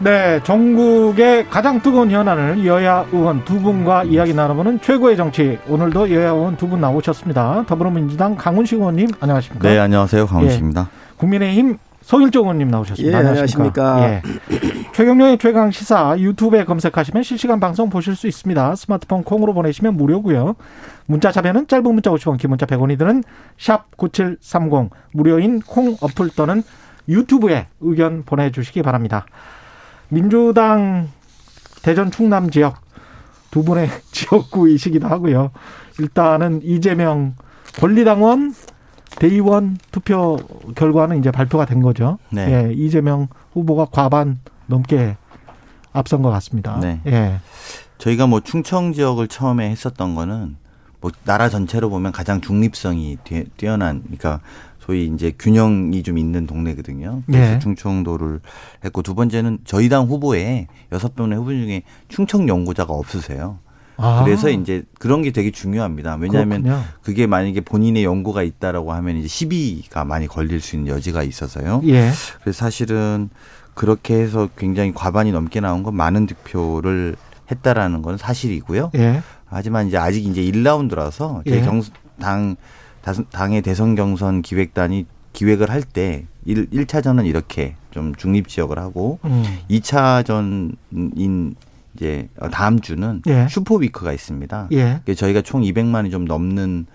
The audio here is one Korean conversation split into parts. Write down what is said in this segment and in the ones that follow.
네, 전국의 가장 뜨거운 현안을 여야 의원 두 분과 이야기 나눠보는 최고의 정치. 오늘도 여야 의원 두 분 나오셨습니다. 더불어민주당 강훈식 의원님, 안녕하십니까? 네, 안녕하세요. 강훈식입니다. 예, 국민의힘 송일종 의원님 나오셨습니다. 예, 안녕하십니까? 안녕하십니까? 예. 최경련의 최강 시사 유튜브에 검색하시면 실시간 방송 보실 수 있습니다. 스마트폰 콩으로 보내시면 무료고요. 문자 자면은 짧은 문자 50원, 긴 문자 100원이 드는 샵 9730 무료인 콩 어플 또는 유튜브에 의견 보내주시기 바랍니다. 민주당 대전 충남 지역 두 분의 지역구이시기도 하고요. 일단은 이재명 권리당원 대의원 투표 결과는 이제 발표가 된 거죠. 네. 예, 이재명 후보가 과반 넘게 앞선 것 같습니다. 네. 예. 저희가 뭐 충청 지역을 처음에 했었던 거는 뭐 나라 전체로 보면 가장 중립성이 뛰- 뛰어난 그러니까 소위 이제 균형이 좀 있는 동네거든요. 그래서 예. 충청도를 했고 두 번째는 저희 당 후보에 여섯 분의 후보 중에 충청 연고자가 없으세요. 아, 그래서 이제 그런 게 되게 중요합니다. 왜냐하면 그렇군요. 그게 만약에 본인의 연고가 있다라고 하면 이제 시비가 많이 걸릴 수 있는 여지가 있어서요. 예. 그래서 사실은 그렇게 해서 굉장히 과반이 넘게 나온 건 많은 득표를 했다라는 건 사실이고요. 예. 하지만 이제 아직 이제 1라운드라서 예. 당 당의 대선 경선 기획단이 기획을 할때 1, 1차전은 이렇게 좀 중립 지역을 하고 음. 2차전인 이제 다음 주는 예. super week가 있습니다. 예. 저희가 총 200만이 좀 넘는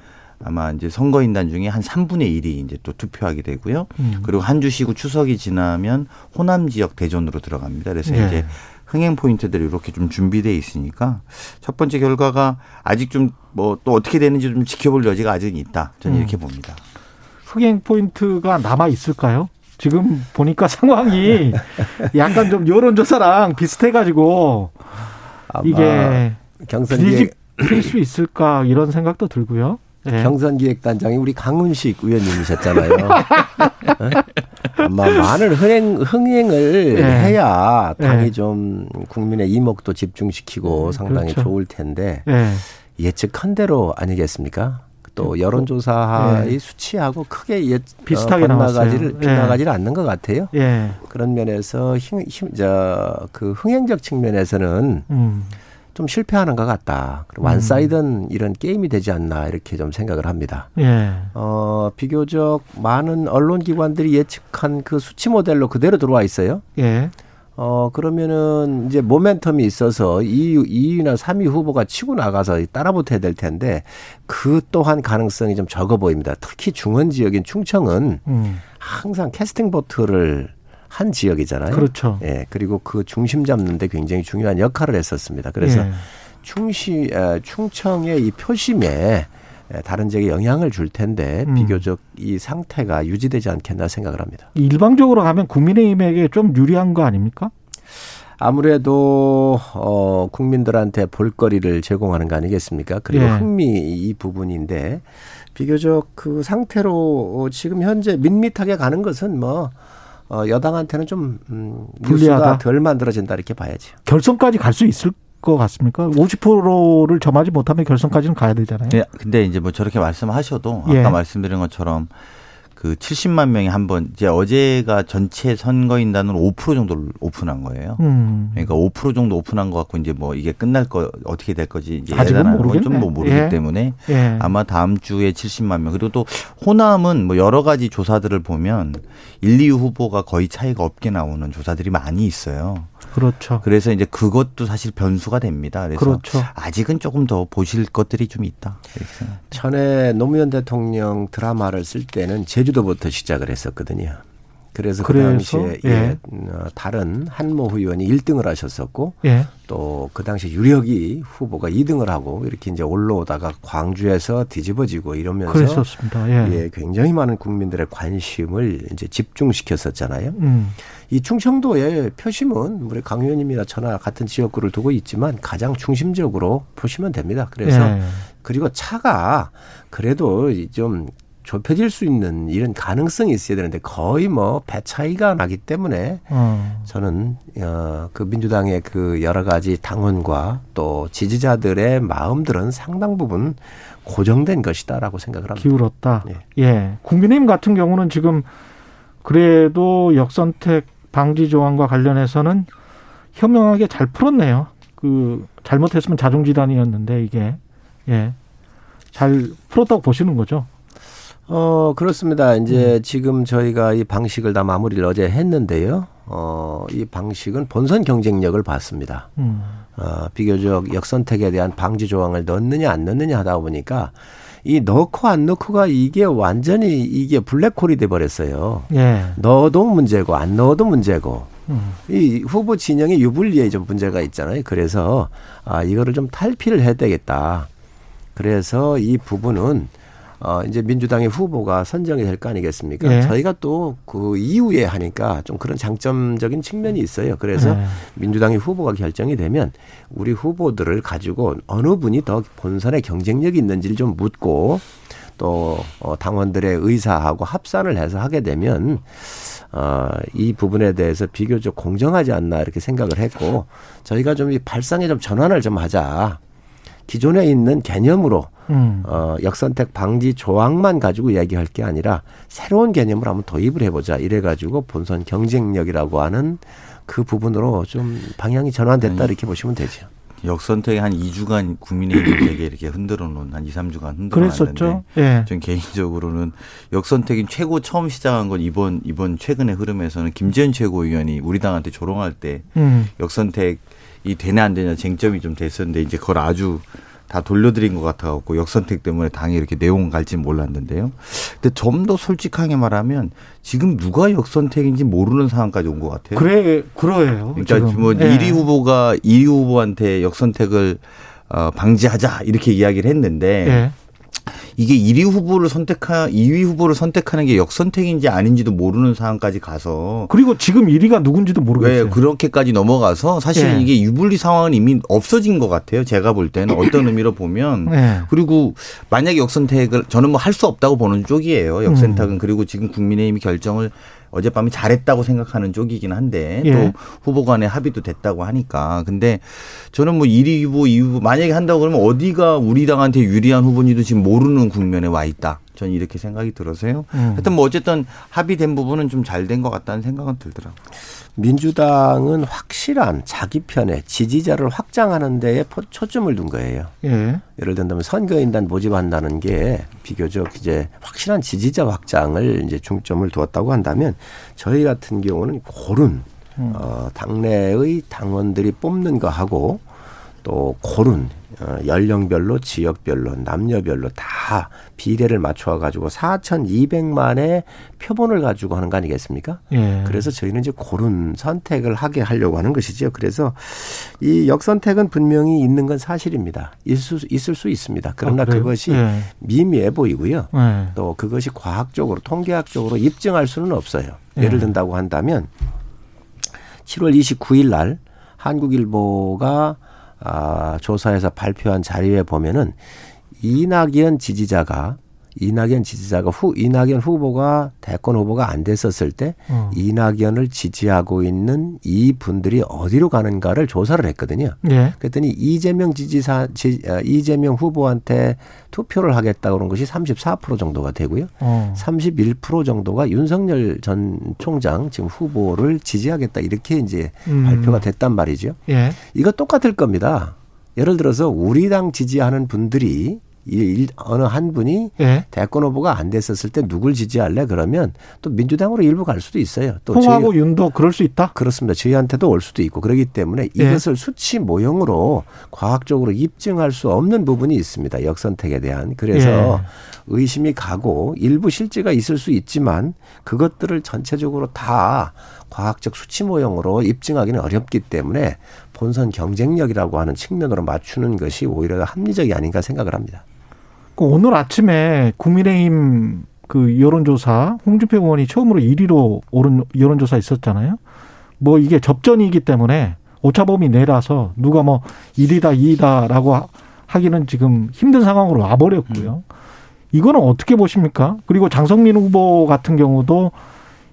아마 이제 선거인단 중에 한 3분의 1이 이제 또 투표하게 되고요. 음. 그리고 한 주 쉬고 추석이 지나면 호남 지역 대전으로 들어갑니다. 그래서 예. 이제 흥행 포인트들이 이렇게 좀 준비돼 있으니까 첫 번째 결과가 아직 좀 뭐 또 어떻게 되는지 좀 지켜볼 여지가 아직 있다. 저는 음. 이렇게 봅니다. 흥행 포인트가 남아 있을까요? 지금 보니까 상황이 약간 좀 여론조사랑 비슷해가지고 아마 이게 경선 기획 뒤집힐 수 있을까 이런 생각도 들고요. 예. 경선 기획단장이 우리 강훈식 의원님이셨잖아요. 어? 아마 많은 흥행 흥행을 예. 해야 당이 예. 좀 국민의 이목도 집중시키고 상당히 그렇죠. 좋을 텐데 예. 예측한 대로 아니겠습니까? 또 여론조사의 수치하고 크게 예, 비슷하게 어, 나왔어요. 예. 빗나가지를 않는 것 같아요. 예. 그런 면에서 힘, 힘, 저, 그 흥행적 측면에서는 음. 좀 실패하는 것 같다. 음. 완사이든 이런 게임이 되지 않나 이렇게 좀 생각을 합니다. 예. 어, 비교적 많은 언론 기관들이 예측한 그 수치 모델로 그대로 들어와 있어요. 예. 어, 그러면은 이제 모멘텀이 있어서 2위, 2위나 3위 후보가 치고 나가서 따라붙어야 될 텐데 그 또한 가능성이 좀 적어 보입니다. 특히 중원 지역인 충청은 음. 항상 캐스팅 보트를 한 지역이잖아요. 그렇죠. 예, 그리고 그 중심 잡는데 굉장히 중요한 역할을 했었습니다. 그래서 예. 충시 에, 충청의 이 표심에 에, 다른 지역에 영향을 줄 텐데 음. 비교적 이 상태가 유지되지 않겠나 생각을 합니다. 일방적으로 가면 국민의힘에게 좀 유리한 거 아닙니까? 아무래도 어 국민들한테 볼거리를 제공하는 거 아니겠습니까? 그리고 예. 흥미 이 부분인데 비교적 그 상태로 어, 지금 현재 밋밋하게 가는 것은 뭐 어, 여당한테는 좀 음, 불리하다? 덜 만들어진다 이렇게 봐야죠. 결선까지 갈 수 있을 것 같습니까? 50%를 점하지 못하면 결선까지는 가야 되잖아요. 네, 근데 이제 뭐 저렇게 말씀하셔도 아까 예. 말씀드린 것처럼 그 70만 명이 한 번 이제 어제가 전체 선거인단으로 5% 정도를 오픈한 거예요. 음. 그러니까 5% 정도 오픈한 것 같고 이제 뭐 이게 끝날 거 어떻게 될 거지 이제 예단하는. 건좀뭐 모르기 예. 때문에 예. 아마 다음 주에 70만 명 그리고 또 호남은 뭐 여러 가지 조사들을 보면 1, 2위 후보가 거의 차이가 없게 나오는 조사들이 많이 있어요. 그렇죠. 그래서 이제 그것도 사실 변수가 됩니다. 그래서 그렇죠. 아직은 조금 더 보실 것들이 좀 있다. 전에 노무현 대통령 드라마를 쓸 때는 제주도부터 시작을 했었거든요. 그래서 그 그래서? 당시에 예. 예, 어, 다른 한모 의원이 1등을 하셨었고 예. 또그 당시 유력이 후보가 2등을 하고 이렇게 이제 올라오다가 광주에서 뒤집어지고 이러면서 그랬었습니다. 예. 예, 굉장히 많은 국민들의 관심을 이제 집중시켰었잖아요. 음. 이 충청도의 표심은 우리 강 의원님이나 저나 같은 지역구를 두고 있지만 가장 중심적으로 보시면 됩니다. 그래서 예. 그리고 차가 그래도 좀 좁혀질 수 있는 이런 가능성이 있어야 되는데 거의 뭐 배 차이가 나기 때문에 어. 저는 어, 그 민주당의 그 여러 가지 당원과 또 지지자들의 마음들은 상당 부분 고정된 것이다라고 생각을 합니다. 기울었다. 예. 예. 국민의힘 같은 경우는 지금 그래도 역선택 방지 조항과 관련해서는 현명하게 잘 풀었네요. 그 잘못했으면 자중지단이었는데 이게 예. 잘 풀었다고 보시는 거죠. 어, 그렇습니다. 이제 지금 저희가 이 방식을 다 마무리를 어제 했는데요. 어, 이 방식은 본선 경쟁력을 봤습니다. 음. 어, 비교적 역선택에 대한 방지 조항을 넣느냐 안 넣느냐 하다 보니까 이 넣고 안 넣고가 이게 완전히 이게 블랙홀이 돼 버렸어요. 예. 넣어도 문제고 안 넣어도 문제고 음. 이 후보 진영의 유불리에 좀 문제가 있잖아요. 그래서 아 이거를 좀 탈피를 해야 되겠다. 그래서 이 부분은 어 이제 민주당의 후보가 선정이 될 거 아니겠습니까? 예. 저희가 또 그 이후에 하니까 좀 그런 장점적인 측면이 있어요. 그래서 예. 민주당의 후보가 결정이 되면 우리 후보들을 가지고 어느 분이 더 본선에 경쟁력이 있는지를 좀 묻고 또 어, 당원들의 의사하고 합산을 해서 하게 되면 어, 이 부분에 대해서 비교적 공정하지 않나 이렇게 생각을 했고 저희가 좀 이 발상에 좀 전환을 좀 하자. 기존에 있는 개념으로 음. 어, 역선택 방지 조항만 가지고 얘기할 게 아니라 새로운 개념을 한번 도입을 해보자. 이래가지고 본선 경쟁력이라고 하는 그 부분으로 좀 방향이 전환됐다 이렇게 보시면 되죠. 역선택에 한 2주간 국민의힘 되게 이렇게 흔들어 놓은 한 2, 3주간 흔들어. 놨는데 예. 전 개인적으로는 역선택이 최고 처음 시작한 건 이번 이번 최근의 흐름에서는 김재현 최고위원이 우리 당한테 조롱할 때 음. 역선택 이 되냐 안 되냐 쟁점이 좀 됐었는데 이제 그걸 아주 다 돌려드린 것 같아갖고 역선택 때문에 당이 이렇게 내용 갈지 몰랐는데요. 근데 좀 더 솔직하게 말하면 지금 누가 역선택인지 모르는 상황까지 온 것 같아요. 그래 그러해요. 그러니까 지금. 뭐 예. 1위 후보가 2위 후보한테 역선택을 어, 방지하자 이렇게 이야기를 했는데 예. 이게 1위 후보를 선택하 2위 후보를 선택하는 게 역선택인지 아닌지도 모르는 상황까지 가서 그리고 지금 1위가 누군지도 왜 모르겠어요. 그렇게까지 넘어가서 사실은 예. 이게 유불리 상황은 이미 없어진 것 같아요. 제가 볼 때는 어떤 의미로 보면 예. 그리고 만약에 역선택을 저는 뭐 할 수 없다고 보는 쪽이에요. 음. 역선택은 그리고 지금 국민의힘이 결정을 어젯밤에 잘했다고 생각하는 쪽이긴 한데 예. 또 후보 간에 합의도 됐다고 하니까 근데 저는 뭐 1위 후보, 2위 후보 만약에 한다고 그러면 어디가 우리 당한테 유리한 후보인지도 지금 모르는 국면에 와 있다. 저는 이렇게 생각이 들어서요. 음. 하여튼 뭐 어쨌든 합의된 부분은 좀 잘 된 것 같다는 생각은 들더라고요. 민주당은 확실한 자기 편의 지지자를 확장하는 데에 포- 초점을 둔 거예요. 예. 예를 든다면 선거인단 모집한다는 게 비교적 이제 확실한 지지자 확장을 이제 중점을 두었다고 한다면 저희 같은 경우는 고른 어, 당내의 당원들이 뽑는 거하고 또 고른 어, 연령별로 지역별로 남녀별로 다 비례를 맞춰 가지고 4,200만의 표본을 가지고 하는 거 아니겠습니까? 예. 그래서 저희는 이제 고른 선택을 하게 하려고 하는 것이죠. 그래서 이 역선택은 분명히 있는 건 사실입니다. 있을 수, 있을 수 있습니다. 그러나 아? 그것이 예. 미미해 보이고요. 예. 또 그것이 과학적으로 통계학적으로 입증할 수는 없어요. 예. 예를 든다고 한다면 7월 29일 날 한국일보가 아, 조사에서 발표한 자료에 보면은 이낙연 지지자가 이낙연 지지자가 후 이낙연 후보가 대권 후보가 안 됐었을 때 어. 이낙연을 지지하고 있는 이 분들이 어디로 가는가를 조사를 했거든요. 예. 그랬더니 이재명 지지사 지, 어, 이재명 후보한테 투표를 하겠다 그런 것이 34% 정도가 되고요. 어. 31% 정도가 윤석열 전 총장 지금 후보를 지지하겠다 이렇게 이제 음. 발표가 됐단 말이죠. 예. 이거 똑같을 겁니다. 예를 들어서 우리 당 지지하는 분들이 이 일- 어느 한 분이 예. 대권 후보가 안 됐었을 때 누굴 지지할래 그러면 또 민주당으로 일부 갈 수도 있어요. 또 홍하고 저희- 윤도 그럴 수 있다. 그렇습니다. 저희한테도 올 수도 있고 그렇기 때문에 예. 이것을 수치 모형으로 과학적으로 입증할 수 없는 부분이 있습니다. 역선택에 대한. 그래서 예. 의심이 가고 일부 실제가 있을 수 있지만 그것들을 전체적으로 다 과학적 수치 모형으로 입증하기는 어렵기 때문에 본선 경쟁력이라고 하는 측면으로 맞추는 것이 오히려 합리적이 아닌가 생각을 합니다. 그 오늘 아침에 국민의힘 그 여론조사 홍준표 의원이 처음으로 1위로 오른 여론조사 있었잖아요. 뭐 이게 접전이기 때문에 오차범위 내라서 누가 뭐 1위다 2위다라고 하기는 지금 힘든 상황으로 와버렸고요. 이거는 어떻게 보십니까? 그리고 장성민 후보 같은 경우도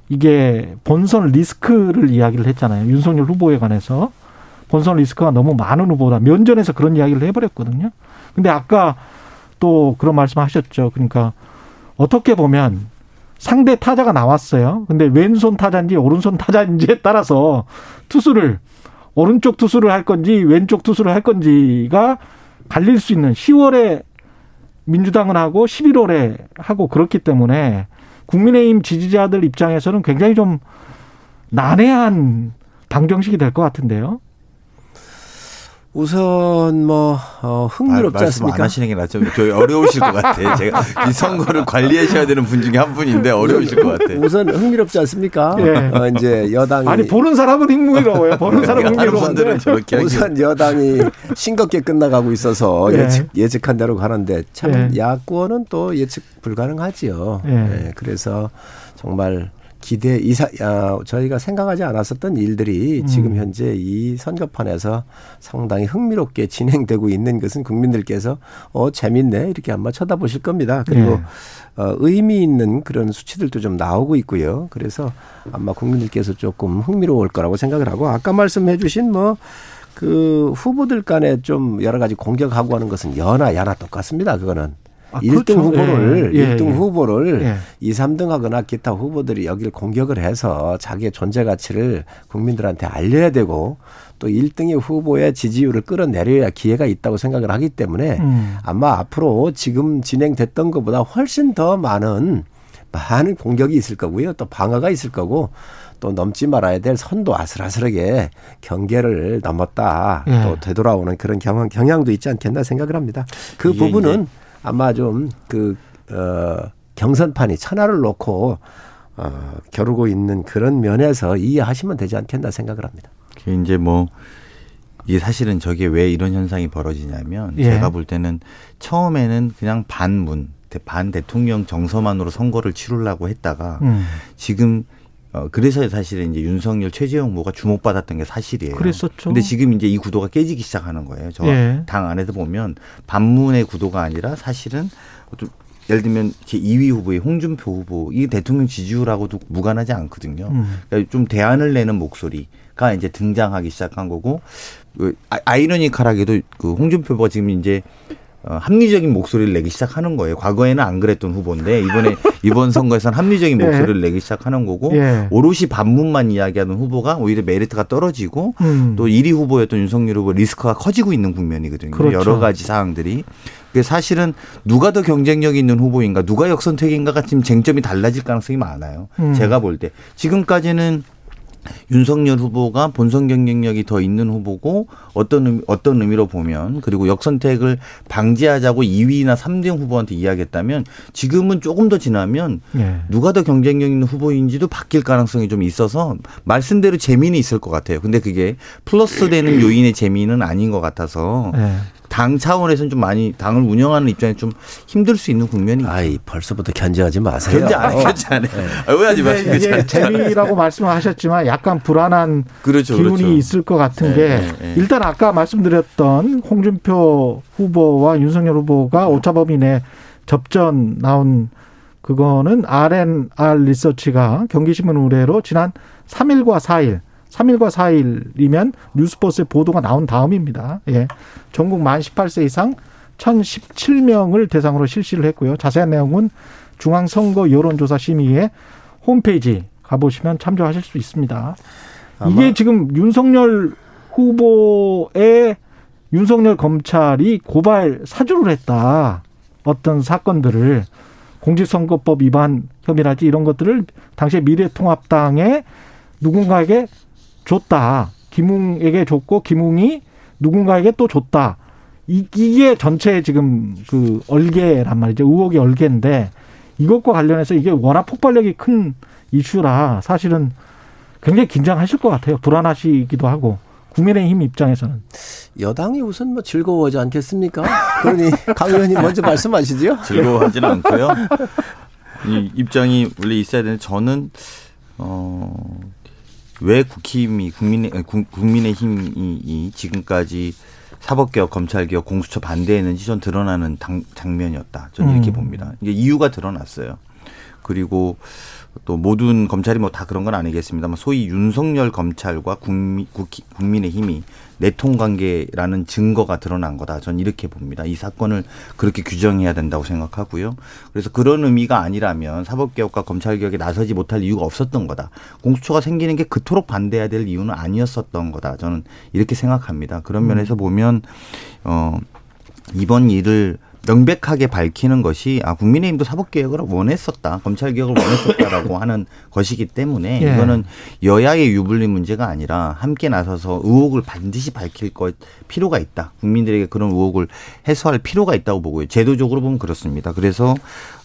이게 본선 리스크를 이야기를 했잖아요. 윤석열 후보에 관해서 본선 리스크가 너무 많은 후보다. 면전에서 그런 이야기를 해버렸거든요. 근데 아까 또 그런 말씀하셨죠. 그러니까 어떻게 보면 상대 타자가 나왔어요. 근데 왼손 타자인지 오른손 타자인지에 따라서 투수를 오른쪽 투수를 할 건지 왼쪽 투수를 할 건지가 갈릴 수 있는 10월에 민주당은 하고 11월에 하고 그렇기 때문에 국민의힘 지지자들 입장에서는 굉장히 좀 난해한 방정식이 될 것 같은데요. 우선 뭐 어, 흥미롭지 말, 않습니까? 안 하시는 게 낫죠. 저 어려우실 것 같아. 제가 이 선거를 관리하셔야 되는 분 중에 한 분인데 어려우실 것 같아. 우선 흥미롭지 않습니까? 예. 어, 이제 여당이 아니 보는 사람은 흥미로워요. 보는 사람은 다른 흥미로운데. 분들은 저렇게 하기 우선 여당이 싱겁게 끝나가고 있어서 예. 예측, 예측한 대로 가는데 참 예. 야권은 또 예측 불가능하지요. 예. 예, 그래서 정말 기대 이사 아, 저희가 생각하지 않았었던 일들이 음. 지금 현재 이 선거판에서 상당히 흥미롭게 진행되고 있는 것은 국민들께서 어 재밌네 이렇게 아마 쳐다보실 겁니다. 그리고 예. 어, 의미 있는 그런 수치들도 좀 나오고 있고요. 그래서 아마 국민들께서 조금 흥미로울 거라고 생각을 하고 아까 말씀해 주신 뭐그 후보들 간에 좀 여러 가지 공격하고 하는 것은 여나 야나 똑같습니다. 그거는. 아, 일 그렇죠. 1등 후보를 예, 예, 1등 예. 후보를 예. 이, 2, 3등 하거나 기타 후보들이 여기를 공격을 해서 자기의 존재 가치를 국민들한테 알려야 되고 또 1등의 후보의 지지율을 끌어내려야 기회가 있다고 생각을 하기 때문에 음. 아마 앞으로 지금 진행됐던 것보다 훨씬 더 많은 많은 공격이 있을 거고요. 또 방어가 있을 거고 또 넘지 말아야 될 선도 아슬아슬하게 경계를 넘었다. 예. 또 되돌아오는 그런 경향, 경향도 있지 않겠나 생각을 합니다. 그 이게 부분은 아마 좀 그, 어, 경선판이 천하를 놓고 어, 겨루고 있는 그런 면에서 이해하시면 되지 않겠나 생각을 합니다. 그게 이제 뭐 이게 사실은 저게 왜 이런 현상이 벌어지냐면 예. 제가 볼 때는 처음에는 그냥 반문 대- 반 대통령 정서만으로 선거를 치르려고 했다가 음. 지금 어 그래서 사실은 이제 윤석열 최재형 후보가 주목받았던 게 사실이에요. 그랬었죠. 근데 지금 이제 이 구도가 깨지기 시작하는 거예요. 저 예. 당 안에서 보면 반문의 구도가 아니라 사실은 좀 예를 들면 제 2위 후보의 홍준표 후보 이 대통령 지지율하고도 무관하지 않거든요. 음. 그러니까 좀 대안을 내는 목소리가 이제 등장하기 시작한 거고 그 아- 아이러니컬하게도 그 홍준표 후보가 지금 이제 어, 합리적인 목소리를 내기 시작하는 거예요. 과거에는 안 그랬던 후보인데 이번에 이번 선거에서는 합리적인 예. 목소리를 내기 시작하는 거고 예. 오롯이 반문만 이야기하는 후보가 오히려 메리트가 떨어지고 음. 또 1위 후보였던 윤석열 후보 리스크가 커지고 있는 국면이거든요. 그렇죠. 여러 가지 사항들이. 그 사실은 누가 더 경쟁력 있는 후보인가, 누가 역선택인가가 지금 쟁점이 달라질 가능성이 많아요. 음. 제가 볼 때 지금까지는 윤석열 후보가 본선 경쟁력이 더 있는 후보고 어떤 의미, 어떤 의미로 보면 그리고 역선택을 방지하자고 2위나 3등 후보한테 이야기했다면 지금은 조금 더 지나면 예. 누가 더 경쟁력 있는 후보인지도 바뀔 가능성이 좀 있어서 말씀대로 재미는 있을 것 같아요. 근데 그게 플러스 되는 요인의 재미는 아닌 것 같아서 예. 당 차원에서는 좀 많이 당을 운영하는 입장에 좀 힘들 수 있는 국면이. 아이 벌써부터 견제하지 마세요. 견제 안 견제 안 해. 아, 왜 하지 근데 이게 재미라고 말씀을 하셨지만 약간 불안한 그렇죠, 기운이 그렇죠. 있을 것 같은 네, 게 네, 네. 일단 아까 말씀드렸던 홍준표 후보와 윤석열 후보가 오차 범위 내 접전 나온 그거는 R&R 리서치가 경기신문 의뢰로 지난 3일과 4일 3일과 4일이면 뉴스버스에 보도가 나온 다음입니다. 예. 전국 만 18세 이상 1017명을 대상으로 실시를 했고요. 자세한 내용은 중앙선거 여론조사 심의회 홈페이지 가보시면 참조하실 수 있습니다. 이게 지금 윤석열 후보의 윤석열 검찰이 고발 사주를 했다. 어떤 사건들을 공직선거법 위반 혐의랄지 이런 것들을 당시에 미래통합당에 누군가에게 줬다. 김웅에게 줬고 김웅이 누군가에게 또 줬다. 이, 이게 전체 지금 그 얼개란 말이죠. 의혹의 얼개인데 이것과 관련해서 이게 워낙 폭발력이 큰 이슈라 사실은 굉장히 긴장하실 것 같아요. 불안하시기도 하고 국민의힘 입장에서는 여당이 우선 뭐 즐거워하지 않겠습니까? 그러니 강 의원님 먼저 말씀하시죠. 즐거워하지는 않고요. 이 입장이 원래 있어야 되는데 저는 어 왜 국힘이 국민의 아니, 국- 국민의힘이 이 지금까지 사법개혁, 검찰개혁, 공수처 반대했는지 전 드러나는 당, 장면이었다. 저는 이렇게 음. 봅니다. 이게 이유가 드러났어요. 그리고 또 모든 검찰이 뭐 다 그런 건 아니겠습니다만 소위 윤석열 검찰과 국민, 국희- 국민의 힘이 내통 관계라는 증거가 드러난 거다. 전 이렇게 봅니다. 이 사건을 그렇게 규정해야 된다고 생각하고요. 그래서 그런 의미가 아니라면 사법개혁과 검찰개혁에 나서지 못할 이유가 없었던 거다. 공수처가 생기는 게 그토록 반대해야 될 이유는 아니었었던 거다. 저는 이렇게 생각합니다. 그런 면에서 보면 어 이번 일을 명백하게 밝히는 것이 아 국민의힘도 사법개혁을 원했었다 검찰개혁을 원했었다라고 하는 것이기 때문에 예. 이거는 여야의 유불리 문제가 아니라 함께 나서서 의혹을 반드시 밝힐 것 필요가 있다. 국민들에게 그런 의혹을 해소할 필요가 있다고 보고요. 제도적으로 보면 그렇습니다. 그래서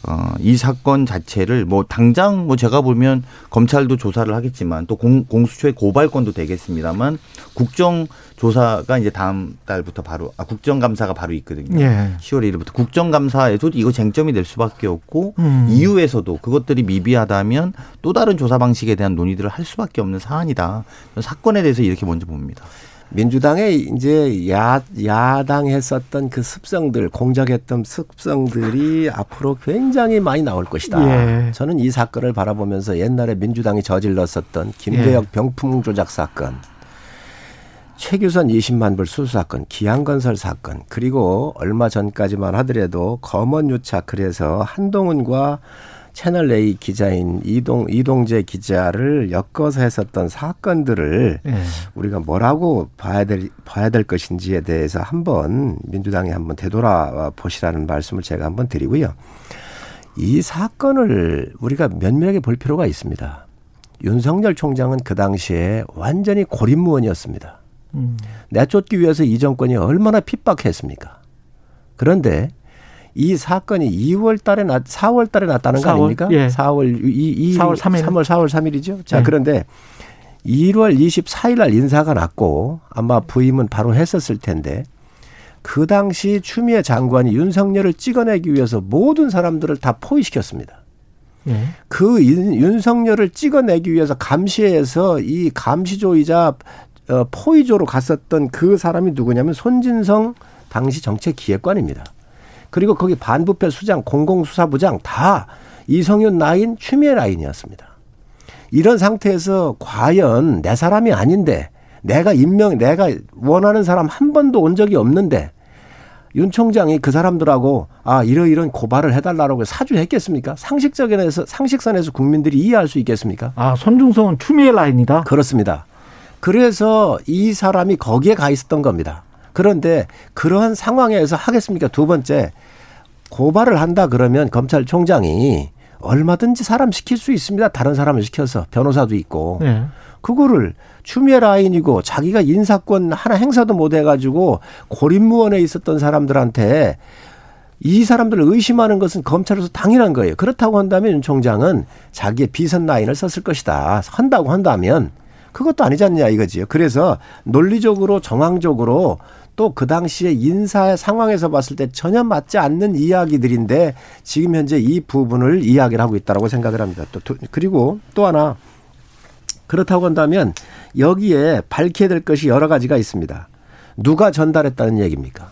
어, 이 사건 자체를 뭐 당장 뭐 제가 보면 검찰도 조사를 하겠지만 또 공, 공수처의 고발권도 되겠습니다만 국정 조사가 이제 다음 달부터 바로 아 국정감사가 바로 있거든요. 예. 10월 1일부터 국정감사에도 이거 쟁점이 될 수밖에 없고 음. 이후에서도 그것들이 미비하다면 또 다른 조사 방식에 대한 논의들을 할 수밖에 없는 사안이다. 사건에 대해서 이렇게 먼저 봅니다. 민주당의 이제 야, 야당 했었던 그 습성들, 공작했던 습성들이 앞으로 굉장히 많이 나올 것이다. 예. 저는 이 사건을 바라보면서 옛날에 민주당이 저질렀었던 김대혁 예. 병풍 조작 사건, 최규선 20만 불 수수 사건, 기양건설 사건, 그리고 얼마 전까지만 하더라도 검언유착 그래서 한동훈과 채널 A 기자인 이동 이동재 기자를 엮어서 했었던 사건들을 예. 우리가 뭐라고 봐야 될 봐야 될 것인지에 대해서 한번 민주당이 한번 되돌아 보시라는 말씀을 제가 한번 드리고요. 이 사건을 우리가 면밀하게 볼 필요가 있습니다. 윤석열 총장은 그 당시에 완전히 고립무원이었습니다. 음. 내쫓기 위해서 이 정권이 얼마나 핍박했습니까? 그런데 이 사건이 2월 달에 났, 4월 달에 났다는 거 4월? 아닙니까? 예. 4월 이, 이 4월 3일. 3월 4월 3일이죠. 자, 네. 그런데 1월 24일 날 인사가 났고 아마 부임은 바로 했었을 텐데 그 당시 추미애 장관이 윤석열을 찍어내기 위해서 모든 사람들을 다 포위시켰습니다. 예. 그 윤- 윤석열을 찍어내기 위해서 감시해서 이 감시조이자 어, 포위조로 갔었던 그 사람이 누구냐면 손진성 당시 정책기획관입니다. 그리고 거기 반부패 수장, 공공수사부장 다 이성윤 라인, 추미애 라인이었습니다. 이런 상태에서 과연 내 사람이 아닌데 내가 임명, 내가 원하는 사람 한 번도 온 적이 없는데 윤 총장이 그 사람들하고 아 이러이런 고발을 해달라고 사주했겠습니까? 상식적인 에서 상식선에서 국민들이 이해할 수 있겠습니까? 아, 손중성은 추미애 라인이다. 그렇습니다. 그래서 이 사람이 거기에 가 있었던 겁니다. 그런데 그러한 상황에서 하겠습니까? 두 번째 고발을 한다 그러면 검찰총장이 얼마든지 사람 시킬 수 있습니다. 다른 사람을 시켜서 변호사도 있고 예. 그거를 추미애 라인이고 자기가 인사권 하나 행사도 못 해가지고 고립무원에 있었던 사람들한테 이 사람들을 의심하는 것은 검찰로서 당연한 거예요. 그렇다고 한다면 윤 총장은 자기의 비선 라인을 썼을 것이다. 한다고 한다면 그것도 아니지 않냐 이거지요. 그래서 논리적으로 정황적으로 또 그 당시에 인사의 상황에서 봤을 때 전혀 맞지 않는 이야기들인데 지금 현재 이 부분을 이야기를 하고 있다라고 생각을 합니다. 또 두- 그리고 또 하나 그렇다고 한다면 여기에 밝혀야 될 것이 여러 가지가 있습니다. 누가 전달했다는 얘기입니까?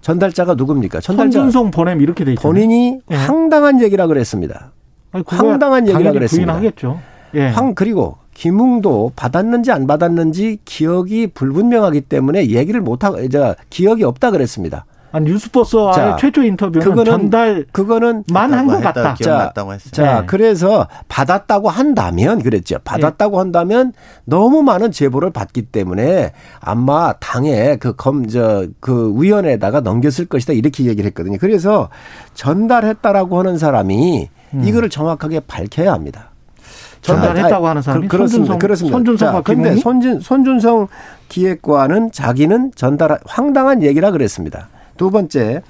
전달자가 누굽니까? 전달자 손준성 보냄 이렇게 돼 있잖아요. 본인이 예. 황당한 얘기라 그랬습니다. 아니, 황당한 얘기라 그랬습니다. 부인하겠죠. 예. 황 그리고 김웅도 받았는지 안 받았는지 기억이 불분명하기 때문에 얘기를 못 하고 이제 기억이 없다 그랬습니다. 아니, 뉴스버스와의 자, 최초 인터뷰는 그거는 전달만 그거는 한것 같다. 기억났다고 했어요. 자, 네. 그래서 받았다고 한다면 그랬죠. 받았다고 한다면 너무 많은 제보를 받기 때문에 아마 당에 그 검저 그 위원회에다가 넘겼을 것이다 이렇게 얘기를 했거든요. 그래서 전달했다라고 하는 사람이 이거를 정확하게 밝혀야 합니다. 전달했다고 아, 하는 사람이 그, 렇습니다 손준성- 그렇습니다. 근데 김웅이? 손진 손준성 기획관은 자기는 전달 황당한 얘기라 그랬습니다. 두 번째,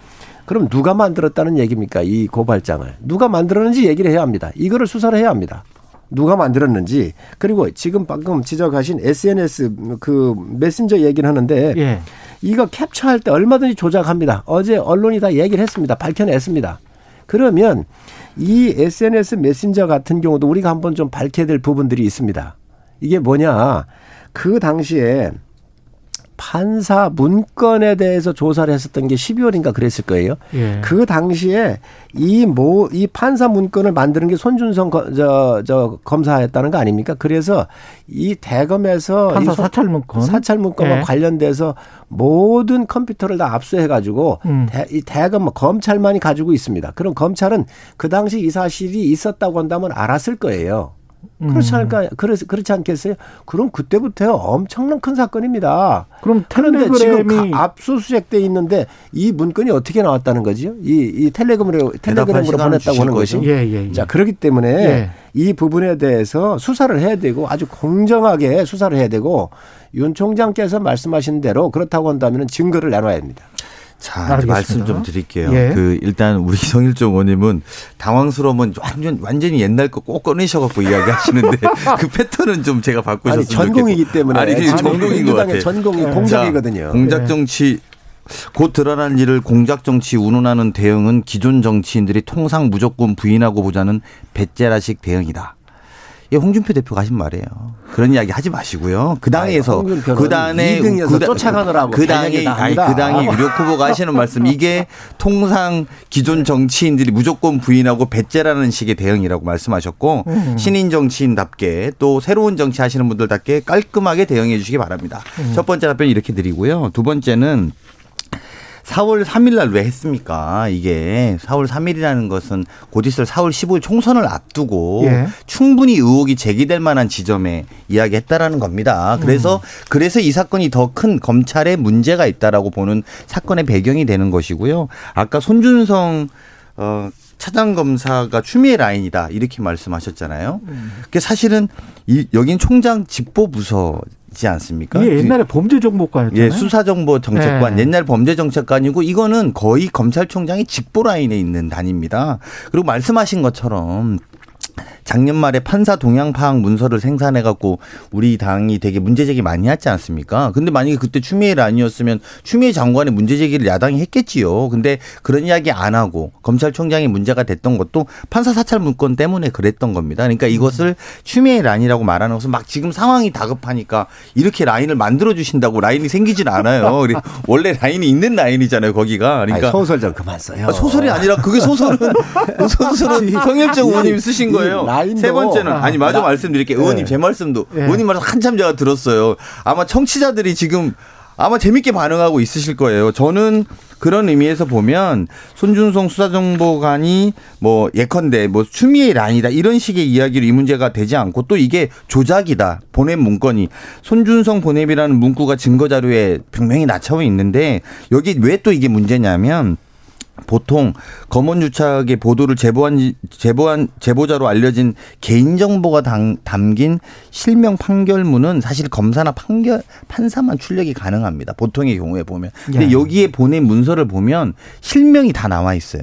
그럼 누가 만들었다는 얘기입니까? 이 고발장을 누가 만들었는지 얘기를 해야 합니다. 이거를 수사를 해야 합니다. 누가 만들었는지 그리고 지금 방금 지적하신 SNS 그 메신저 얘기를 하는데 예. 이거 캡처할 때 얼마든지 조작합니다. 어제 언론이 다 얘기를 했습니다. 밝혀냈습니다. 그러면 이 SNS 메신저 같은 경우도 우리가 한번 좀 밝혀야 될 부분들이 있습니다. 이게 뭐냐. 그 당시에 판사 문건에 대해서 조사를 했었던 게 12월인가 그랬을 거예요. 예. 그 당시에 이 모 이 판사 문건을 만드는 게 손준성 저, 저 검사였다는 거 아닙니까? 그래서 이 대검에서 판사 이 손- 사찰 문건. 사찰 문건과 예. 관련돼서 모든 컴퓨터를 다 압수해 가지고 음. 이 대검 검찰만이 가지고 있습니다. 그럼 검찰은 그 당시 이 사실이 있었다고 한다면 알았을 거예요. 그렇지 음. 않을까? 그래서 그렇지 않겠어요? 그럼 그때부터 엄청난 큰 사건입니다. 그럼 그런데 지금 텔레그램이 가- 압수수색 돼 있는데 이 문건이 어떻게 나왔다는 거지요? 이, 이 텔레그램으로 텔레그램으로 보냈다고 하는. 거죠? 예, 예, 예. 자 그렇기 때문에 예. 이 부분에 대해서 수사를 해야 되고 아주 공정하게 수사를 해야 되고 윤 총장께서 말씀하신 대로 그렇다고 한다면 증거를 내놔야 합니다. 자, 말씀 좀 드릴게요. 예. 그 일단 우리 성일종 의원님은 당황스러우면 완전 완전히 옛날 거 꼭 꺼내셔 갖고 이야기하시는데 그 패턴은 좀 제가 바꾸셨으면 아니 전공이기 좋겠고. 때문에 아니 전공인 것 같아요. 전공이 네. 공작이거든요. 자, 공작 정치 곧 드러난 일을 공작 정치 운운하는 대응은 기존 정치인들이 통상 무조건 부인하고 보자는 배째라식 대응이다. 이게 홍준표 대표가 하신 말이에요. 그런 이야기 하지 마시고요. 그 당에서 그 당에 이등이어서 쫓아가느라고 그 아니 아니다. 그 당이 유력 후보가 하시는 말씀 이게 통상 기존 정치인들이 무조건 부인하고 배째라는 식의 대응이라고 말씀하셨고 음. 신인 정치인답게 또 새로운 정치 하시는 분들답게 깔끔하게 대응해 주시기 바랍니다. 음. 첫 번째 답변 이렇게 드리고요. 두 번째는 4월 3일 날 왜 했습니까? 이게 4월 3일이라는 것은 곧 있을 4월 15일 총선을 앞두고 예. 충분히 의혹이 제기될 만한 지점에 이야기했다라는 겁니다. 그래서 그래서 이 사건이 더 큰 검찰에 문제가 있다라고 보는 사건의 배경이 되는 것이고요. 아까 손준성 어 차장 검사가 추미애 라인이다 이렇게 말씀하셨잖아요. 그 사실은 이 여긴 총장 집보 부서 지 않습니까? 이게 옛날에 범죄정보과였잖아요. 예, 수사정보정책관 예. 옛날 범죄정책관이고 이거는 거의 검찰총장이 직보 라인에 있는 단입니다. 그리고 말씀하신 것처럼 작년 말에 판사 동향 파악 문서를 생산해 갖고 우리 당이 되게 문제 제기 많이 했지 않습니까? 근데 만약에 그때 추미애 아니었으면 추미애 장관의 문제 제기를 야당이 했겠지요. 근데 그런 이야기 안 하고 검찰총장이 문제가 됐던 것도 판사 사찰 문건 때문에 그랬던 겁니다. 그러니까 이것을 추미애 라인이라고 말하는 것은 막 지금 상황이 다급하니까 이렇게 라인을 만들어 주신다고 라인이 생기진 않아요. 원래 라인이 있는 라인이잖아요. 거기가. 그러니까 아니, 소설 좀 그만 써요. 아, 소설이 아니라 그게 소설은 소설은 성일정 의원님이 쓰신 이 거예요. 라인도- 세 번째는 아니 마저 나- 말씀드릴게요. 의원님 제 말씀도 예. 의원님 말씀 한참 제가 들었어요. 아마 청취자들이 지금 아마 재밌게 반응하고 있으실 거예요. 저는 그런 의미에서 보면 손준성 수사정보관이 뭐 예컨대 뭐 추미애 란이다 이런 식의 이야기로 이 문제가 되지 않고 또 이게 조작이다 보낸 문건이 손준성 보냄이라는 문구가 증거 자료에 분명히 낮춰 있는데 여기 왜 또 이게 문제냐면 보통 검언 유착의 보도를 제보한 제보한 제보자로 알려진 개인 정보가 당- 담긴 실명 판결문은 사실 검사나 판결 판사만 출력이 가능합니다. 보통의 경우에 보면. 근데 예. 여기에 보낸 문서를 보면 실명이 다 나와 있어요.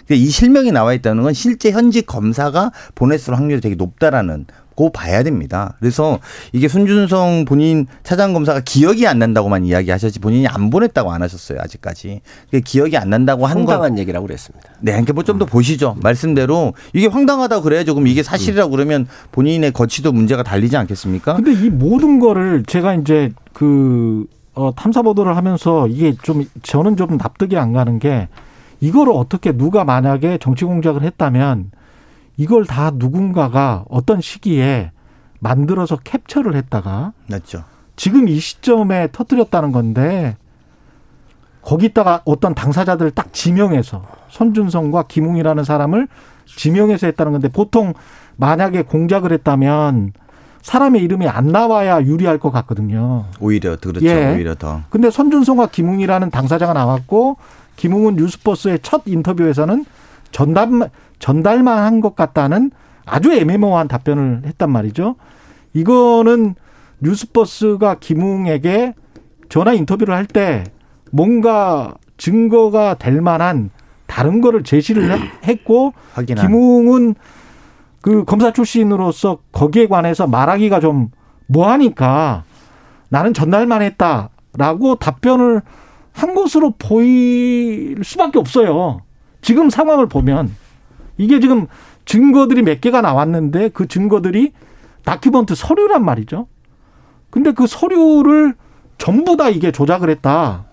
근데 이 실명이 나와 있다는 건 실제 현직 검사가 보냈을 확률이 되게 높다라는 고 봐야 됩니다. 그래서 이게 손준성 본인 차장 검사가 기억이 안 난다고만 이야기하셨지 본인이 안 보냈다고 안 하셨어요 아직까지. 그게 기억이 안 난다고 한 건. 황당한 얘기라고 그랬습니다. 네, 그러니까 뭐좀 더 보시죠. 말씀대로 이게 황당하다고 그래야죠. 그럼 이게 사실이라고 그러면 본인의 거치도 문제가 달리지 않겠습니까? 근데 이 모든 거를 제가 이제 그 어, 탐사 보도를 하면서 이게 좀 저는 좀 납득이 안 가는 게 이거를 어떻게 누가 만약에 정치 공작을 했다면 이걸 다 누군가가 어떤 시기에 만들어서 캡처를 했다가 맞죠. 지금 이 시점에 터뜨렸다는 건데 거기다가 어떤 당사자들을 딱 지명해서 손준성과 김웅이라는 사람을 지명해서 했다는 건데 보통 만약에 공작을 했다면 사람의 이름이 안 나와야 유리할 것 같거든요. 오히려 더 그렇죠. 예. 오히려 더. 근데 손준성과 김웅이라는 당사자가 나왔고 김웅은 뉴스버스의 첫 인터뷰에서는 전달 전달만 한 것 같다는 아주 애매모호한 답변을 했단 말이죠. 이거는 뉴스버스가 김웅에게 전화 인터뷰를 할 때 뭔가 증거가 될 만한 다른 거를 제시를 했고 확인한. 김웅은 그 검사 출신으로서 거기에 관해서 말하기가 좀 뭐하니까 나는 전날만 했다라고 답변을 한 것으로 보일 수밖에 없어요. 지금 상황을 보면 이게 지금 증거들이 몇 개가 나왔는데 그 증거들이 다큐멘트 서류란 말이죠. 근데 그 서류를 전부 다 이게 조작을 했다.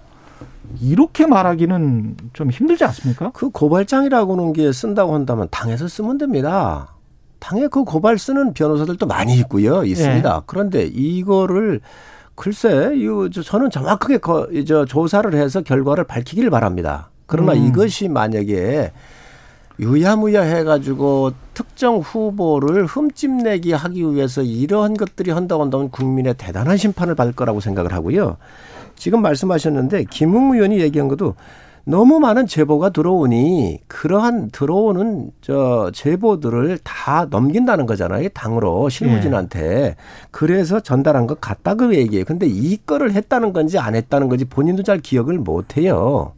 이렇게 말하기는 좀 힘들지 않습니까? 그 고발장이라고는 게 쓴다고 한다면 당에서 쓰면 됩니다. 당에 그 고발 쓰는 변호사들도 많이 있고요. 있습니다. 예. 그런데 이거를 글쎄, 이거 저- 저는 정확하게 거, 저 조사를 해서 결과를 밝히길 바랍니다. 그러나 음. 이것이 만약에 유야무야 해가지고 특정 후보를 흠집내기 하기 위해서 이러한 것들이 한다고 한다면 국민의 대단한 심판을 받을 거라고 생각을 하고요. 지금 말씀하셨는데 김웅 의원이 얘기한 것도 너무 많은 제보가 들어오니 그러한 들어오는 저 제보들을 다 넘긴다는 거잖아요. 당으로 실무진한테. 그래서 전달한 것 같다 그 얘기예요. 근데 이 거를 했다는 건지 안 했다는 건지 본인도 잘 기억을 못 해요.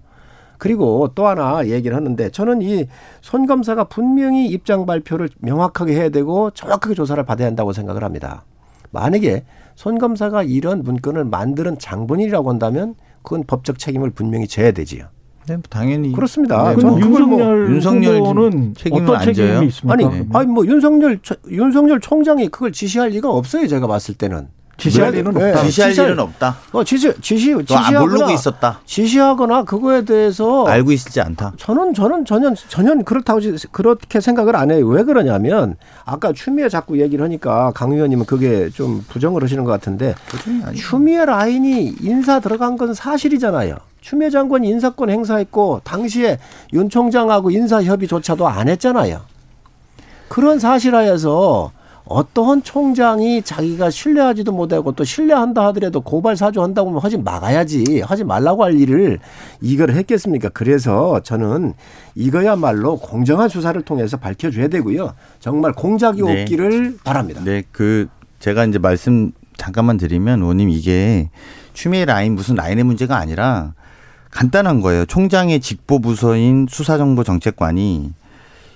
그리고 또 하나 얘기를 하는데 저는 이 손 검사가 분명히 입장 발표를 명확하게 해야 되고 정확하게 조사를 받아야 한다고 생각을 합니다. 만약에 손 검사가 이런 문건을 만드는 장본인이라고 한다면 그건 법적 책임을 분명히 져야 되지요. 네, 당연히 그렇습니다. 네, 그럼 저는 뭐 윤석열, 윤석열 후보는 책임은 어떤 안 책임이 져요? 있습니까? 아니, 네. 아니 뭐 윤석열 초- 윤석열 총장이 그걸 지시할 리가 없어요. 제가 봤을 때는. 지시할 네, 일은 네, 없다. 지시할 지시할- 일은 없다. 어 지시 지시 지시하거나 모르고 있었다. 지시하거나 그거에 대해서 알고 있을지 않다. 저는 저는 전혀 전혀 그렇다고 지- 그렇게 생각을 안 해요. 왜 그러냐면 아까 추미애 자꾸 얘기를 하니까 강 의원님은 그게 좀 부정을 하시는 것 같은데 추미애 라인이 인사 들어간 건 사실이잖아요. 추미애 장관이 인사권 행사했고 당시에 윤 총장하고 인사 협의조차도 안 했잖아요. 그런 사실하에서 어떠한 총장이 자기가 신뢰하지도 못하고 또 신뢰한다 하더라도 고발 사주한다고 하면 하지 말아야지 하지 말라고 할 일을 이걸 했겠습니까? 그래서 저는 이거야말로 공정한 수사를 통해서 밝혀줘야 되고요. 정말 공작이 네. 없기를 바랍니다. 네, 그 제가 이제 말씀 잠깐만 드리면 의원님 이게 추미애 라인 무슨 라인의 문제가 아니라 간단한 거예요. 총장의 직보 부서인 수사정보정책관이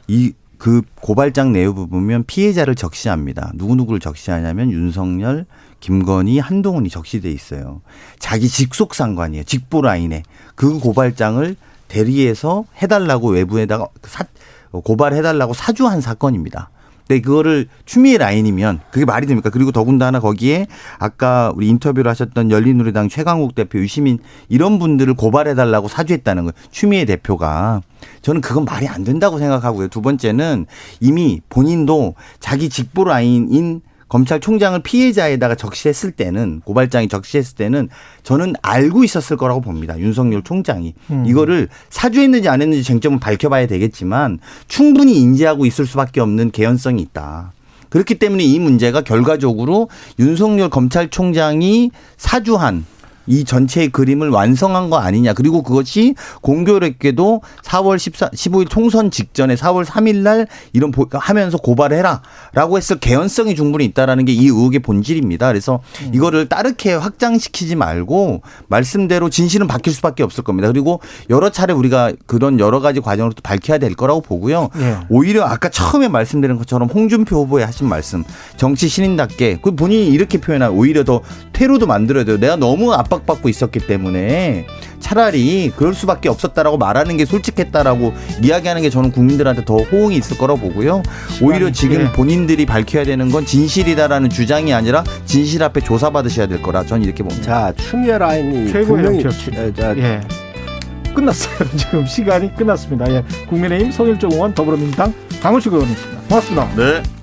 이 그 고발장 내용을 보면 피해자를 적시합니다. 누구누구를 적시하냐면 윤석열, 김건희, 한동훈이 적시돼 있어요. 자기 직속 상관이에요. 직보 라인에 그 고발장을 대리해서 해달라고 외부에다가 사, 고발해달라고 사주한 사건입니다. 근데 그거를 추미애 라인이면 그게 말이 됩니까? 그리고 더군다나 거기에 아까 우리 인터뷰를 하셨던 열린우리당 최강욱 대표, 유시민 이런 분들을 고발해달라고 사주했다는 거예요. 추미애 대표가. 저는 그건 말이 안 된다고 생각하고요. 두 번째는 이미 본인도 자기 직보 라인인 검찰총장을 피해자에다가 적시했을 때는 고발장이 적시했을 때는 저는 알고 있었을 거라고 봅니다. 윤석열 총장이 음. 이거를 사주했는지 안 했는지 쟁점은 밝혀봐야 되겠지만 충분히 인지하고 있을 수밖에 없는 개연성이 있다. 그렇기 때문에 이 문제가 결과적으로 윤석열 검찰총장이 사주한 이 전체의 그림을 완성한 거 아니냐. 그리고 그것이 공교롭게도 4월 14, 15일 총선 직전에 4월 3일 날 이런 보- 하면서 고발해라 라고 했을 개연성이 충분히 있다라는 게 이 의혹의 본질입니다. 그래서 이거를 따르게 확장시키지 말고 말씀대로 진실은 밝힐 수밖에 없을 겁니다. 그리고 여러 차례 우리가 그런 여러 가지 과정을 또 밝혀야 될 거라고 보고요. 예. 오히려 아까 처음에 말씀드린 것처럼 홍준표 후보의 하신 말씀 정치 신인답게 그 본인이 이렇게 표현한 오히려 더 퇴로도 만들어야 돼요. 내가 너무 압박 받고 있었기 때문에 차라리 그럴 수밖에 없었다라고 말하는 게 솔직했다라고 이야기하는 게 저는 국민들한테 더 호응이 있을 거라고 보고요. 오히려 지금 예. 본인들이 밝혀야 되는 건 진실이다라는 주장이 아니라 진실 앞에 조사받으셔야 될 거라 저는 이렇게 봅니다. 자 추미애 라인이 분명히 추- 자, 예. 끝났어요. 지금 시간이 끝났습니다. 예. 국민의힘 송일정 의원 더불어민주당 강훈식 의원이었습니다. 고맙습니다. 네.